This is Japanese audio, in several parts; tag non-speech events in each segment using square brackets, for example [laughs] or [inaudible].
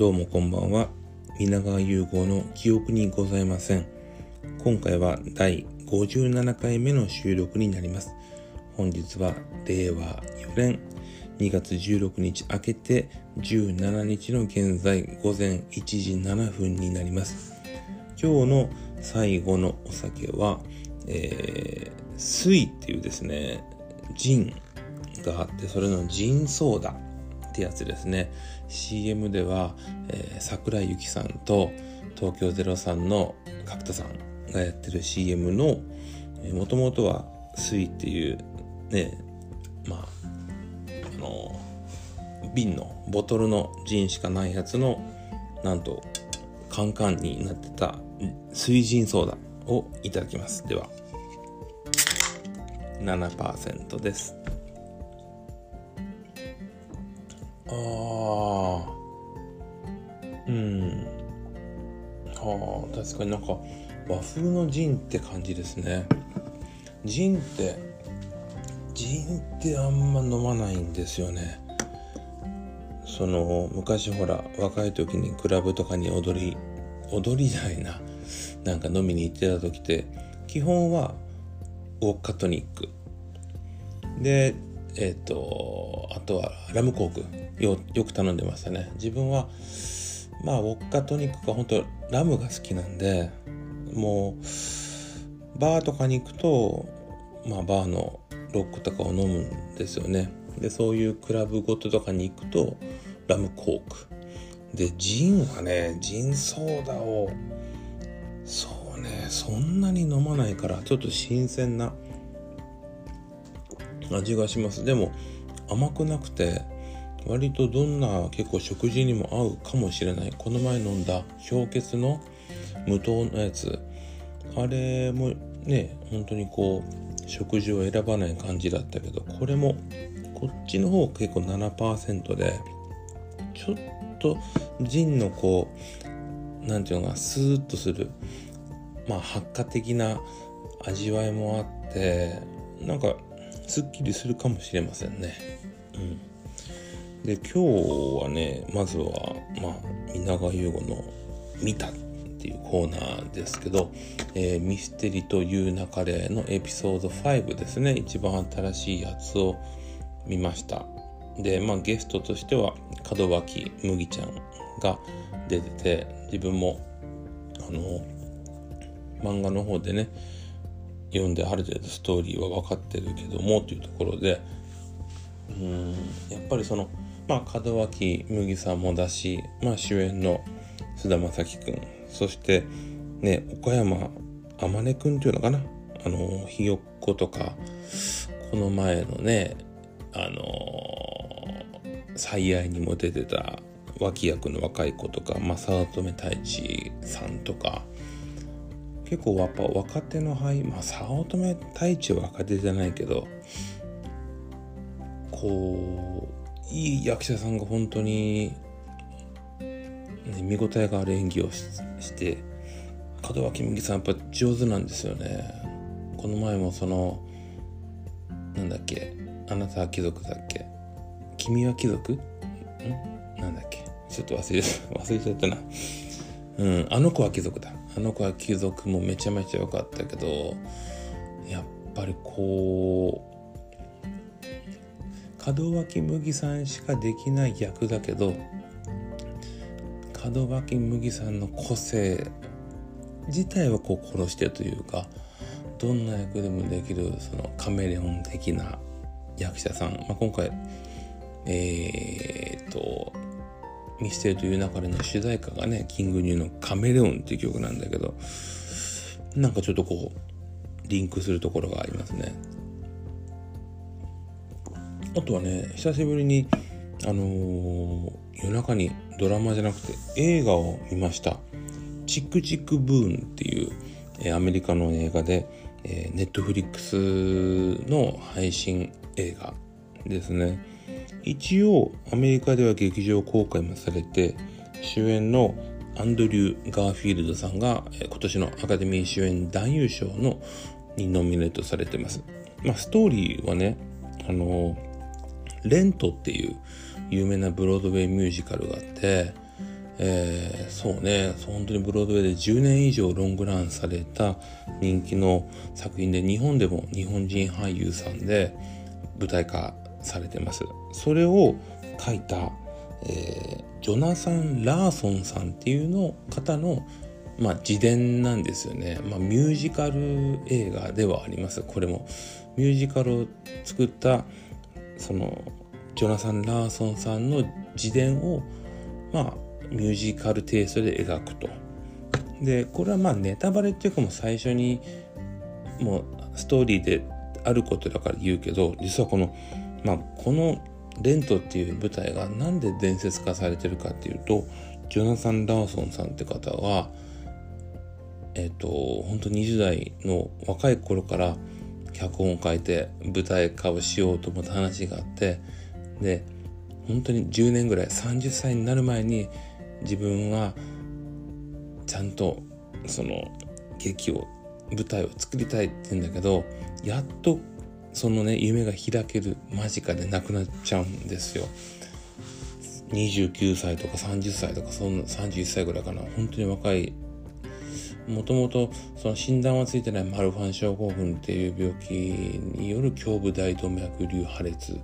どうもこんばんは。皆川融合の記憶にございません。今回は第57回目の収録になります。本日は令和4年2月16日明けて17日の現在午前1時7分になります。今日の最後のお酒は、えー、水っていうですねジンがあってそれのジンソーダ。ってやつですね。CM では、えー、桜井由紀さんと東京03の角田さんがやってる CM のもともとは水っていうねまああの瓶のボトルのジンしかないやつのなんとカンカンになってた水ジンソーダをいただきます。では7%です。ああうん。はあ確かになんか和風のジンって感じですね。ジンってジンってあんま飲まないんですよね。その昔ほら若い時にクラブとかに踊り踊りじゃないな。なんか飲みに行ってた時って基本はウォッカトニック。でえっ、ー、とあとはラムコーク。よよく頼んでましたね。自分はまあウォッカトニックが本当ラムが好きなんでもうバーとかに行くとまあバーのロックとかを飲むんですよね。でそういうクラブごととかに行くとラムコーク。でジンはねジンソーダをそうねそんなに飲まないからちょっと新鮮な味がします。でも甘くなくて割とどんな結構食事にも合うかもしれない。この前飲んだ氷結の無糖のやつ。あれもね本当にこう食事を選ばない感じだったけどこれもこっちの方結構7%でちょっとジンのこう何て言うのかスーッとするまあ発火的な味わいもあってなんかすっきりするかもしれませんね。うん、で今日はねまずはまあ皆川優吾の「見た」っていうコーナーですけど「えー、ミステリという流れ」のエピソード5ですね一番新しいやつを見ました。でまあゲストとしては門脇麦ちゃんが出てて自分もあの漫画の方でね読んである程度ストーリーは分かってるけどもというところでうんやっぱりそのまあ門脇麦さんもだし、まあ、主演の菅田将暉君そしてね岡山天音君っていうのかな？あのひよっことかこの前のねあの最愛にも出てた脇役の若い子とか、まあ、早乙女太一さんとか。結構やっぱ若手の俳優まあ早乙女太一は若手じゃないけどこういい役者さんが本当に、ね、見応えがある演技をして門脇麦さんやっぱ上手なんですよね。この前もそのなんだっけあなたは貴族だっけ君は貴族？ん？なんだっけちょっと忘れ [laughs] 忘れちゃったな。うんあの子は貴族だ。あの子は貴族もめちゃめちゃ良かったけどやっぱりこう門脇麦さんしかできない役だけど門脇麦さんの個性自体はこう殺してというかどんな役でもできるそのカメレオン的な役者さん、まあ、今回えー、っとミステリという中での主題歌がね、キングニューのカメレオンっていう曲なんだけど、なんかちょっとこう、リンクするところがありますね。あとはね、久しぶりに、あのー、夜中にドラマじゃなくて映画を見ました。チックチックブーンっていう、えー、アメリカの映画で、えー、ネットフリックスの配信映画ですね。一応アメリカでは劇場公開もされて主演のアンドリュー・ガーフィールドさんが今年のアカデミー主演男優賞のにノミネートされてます。まあ、ストーリーはね、あの、レントっていう有名なブロードウェイミュージカルがあって、えー、そうね。本当にブロードウェイで10年以上ロングランされた人気の作品で日本でも日本人俳優さんで舞台化されてます。それを書いた、えー、ジョナサン・ラーソンさんっていうの方のまあ、自伝なんですよね、まあ、ミュージカル映画ではあります。これもミュージカルを作ったそのジョナサン・ラーソンさんの自伝をまあミュージカルテイストで描くと。でこれはまあネタバレっていうかもう最初にもうストーリーであることだから言うけど実はこのまあこのレントっていう舞台がなんで伝説化されてるかっていうとジョナサン・ラーソンさんって方はえっ、ー、と本当20代の若い頃から脚本を書いて舞台化をしようと思った話があってで本当に10年ぐらい30歳になる前に自分はちゃんとその劇を舞台を作りたいって言うんだけどやっとそのね夢が開ける間近でなくなっちゃうんですよ。29歳とか30歳とかそんな31歳ぐらいかな本当に若いもともとその診断はついてないマルファン症候群っていう病気による胸部大動脈瘤破裂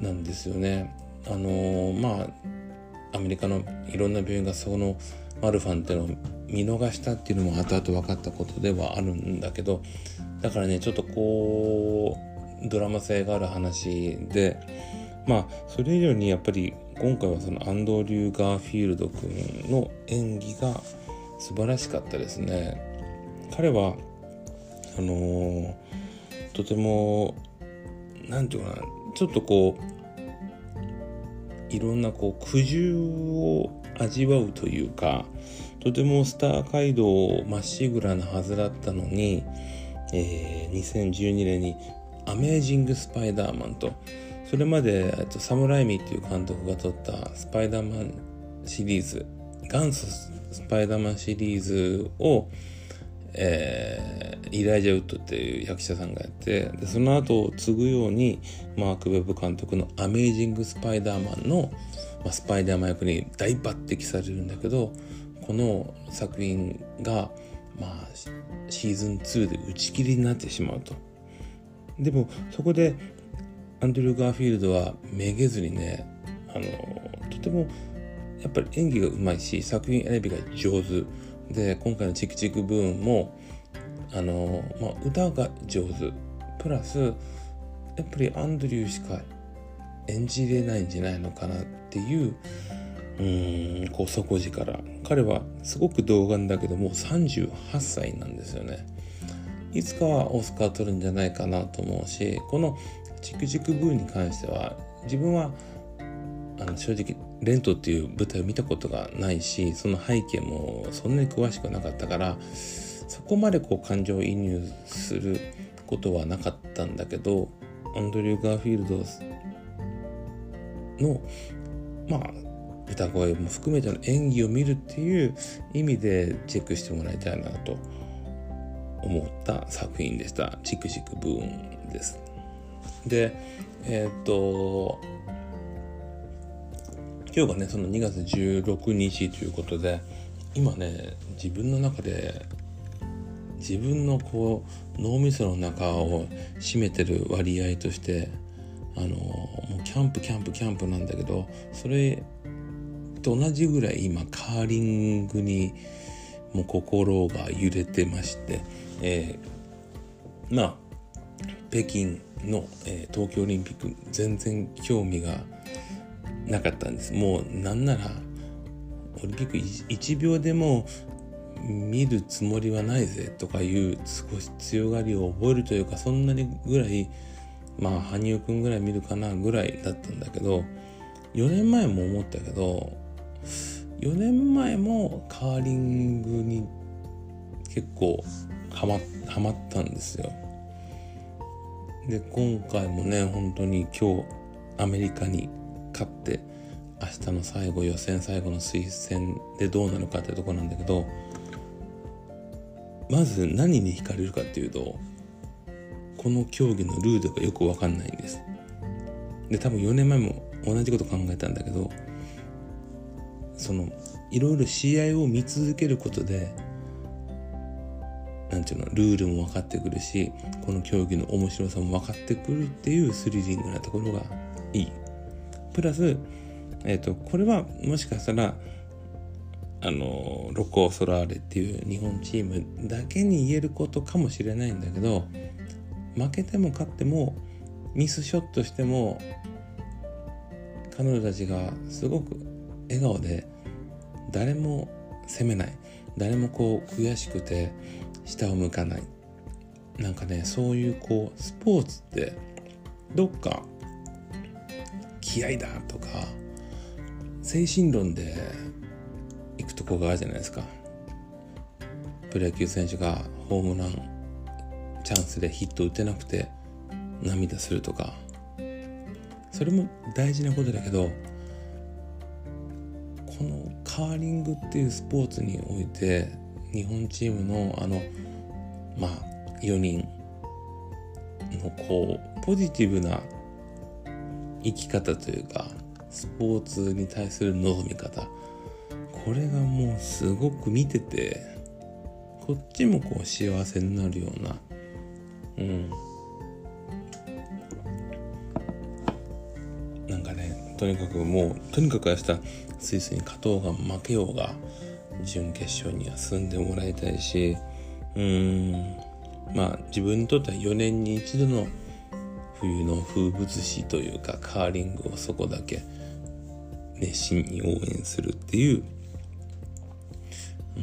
なんですよね。あのー、まあアメリカのいろんな病院がそのマルファンっていうのを見逃したっていうのも後々分かったことではあるんだけどだからねちょっとこうドラマ性がある話でまあそれ以上にやっぱり今回はそのアンドリュー・ガーフィールド君の演技が素晴らしかったですね。彼はあのー、とても何て言うかなちょっとこういろんなこう苦渋を味わうというかとてもスター街道まっしぐらなはずだったのに、えー、2012年に「アメージング・スパイダーマンと」それまでとサムライミーっていう監督が撮ったスパイダーマンシリーズ元祖スパイダーマンシリーズを、えー、イライジャ・ウッドっていう役者さんがやってでその後を継ぐようにマーク・ウェブ監督の「アメージング・スパイダーマンの」まあ、スパイダーマン役に大抜擢されるんだけどこの作品が、まあ、シーズン2で打ち切りになってしまうと。でもそこでアンドリュー・ガーフィールドはめげずにねあのとてもやっぱり演技がうまいし作品選びが上手。で今回の「チクチクブーンも」あの、まあ、歌が上手。プラスやっぱりアンドリューしか演じれないんじゃないのかなっていううんこう底力。彼はすごく童顔だけどもう38歳なんですよね。いつかはオスカー取るんじゃないかなと思うしこの「チクチクブーン」に関しては自分はあの正直レントっていう舞台を見たことがないしその背景もそんなに詳しくなかったからそこまでこう感情移入することはなかったんだけどアンドリュー・ガーフィールドのまあ歌声も含めての演技を見るっていう意味でチェックしてもらいたいなと思った作品でした「チクチクブーン」です。でえー、っと今日がねその2月16日ということで今ね自分の中で自分のこう脳みその中を占めてる割合としてあのもうキャンプキャンプキャンプなんだけどそれと同じぐらい今カーリングにもう心が揺れてまして、えー、まあ北京の、えー、東京オリンピック全然興味がなかったんですもうなんならオリンピック 1, 秒でも見るつもりはないぜとかいう少し強がりを覚えるというかそんなにぐらいまあ羽生くんぐらい見るかなぐらいだったんだけど4年前も思ったけど4年前もカーリングに結構ハマハマったんですよ。で今回もね本当に今日アメリカに勝って明日の最後予選最後の推薦でどうなるかってとこなんだけどまず何に惹かれるかっていうとこの競技のルールがよく分かんないんです。で多分4年前も同じこと考えたんだけどそのいろいろ試合を見続けることでなんていうのルールも分かってくるしこの競技の面白さも分かってくるっていうスリリングなところがいい。プラス、えーと、これはもしかしたらあのロコ・ソラーレっていう日本チームだけに言えることかもしれないんだけど負けても勝ってもミスショットしても彼女たちがすごく笑顔で誰も責めない。誰もこう悔しくて下を向かない。なんかねそういうこうスポーツってどっか気合だとか精神論で行くとこがあるじゃないですか。プロ野球選手がホームランチャンスでヒット打てなくて涙するとか。それも大事なことだけどこのカーリングっていうスポーツにおいて日本チームのあのまあ4人のこうポジティブな生き方というかスポーツに対する望み方。これがもうすごく見ててこっちもこう幸せになるような。うん。なんかねとにかくもうとにかく明日スイスに勝とうが負けようが準決勝には進んでもらいたいしうん。まあ自分にとっては4年に一度の冬の風物詩というかカーリングをそこだけ熱心に応援するっていう、う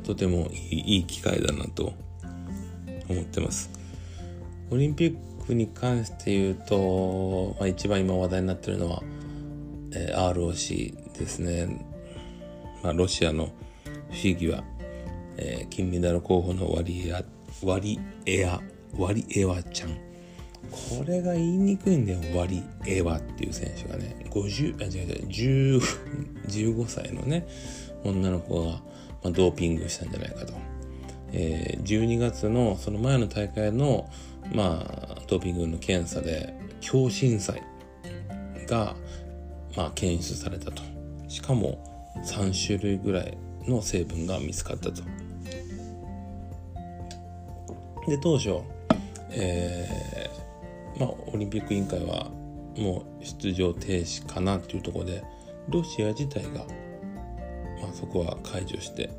ん、とてもいい機会だなと思ってます。オリンピックに関して言うと、まあ、一番今話題になってるのは、えー、ROC ですね。まあ、ロシアのフィギュア、えー、金メダル候補のワリエア、ワリエア、ワリエワちゃん。これが言いにくいんだよ、ワリエワっていう選手がね、50、あ、違う違う、15歳のね、女の子が、まあ、ドーピングしたんじゃないかと。えー、12月のその前の大会の、まあ、ドーピングの検査で、強心剤が、まあ、検出されたと。しかも、3種類ぐらいの成分が見つかったと。で、当初、えー、まあ、オリンピック委員会はもう出場停止かなっていうところで、ロシア自体が、まあ、そこは解除して、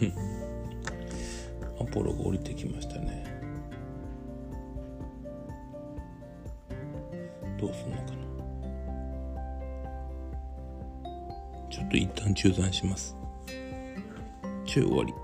[laughs] アポロが降りてきましたね。どうすんのかなちょっと一旦中断します。中終わり。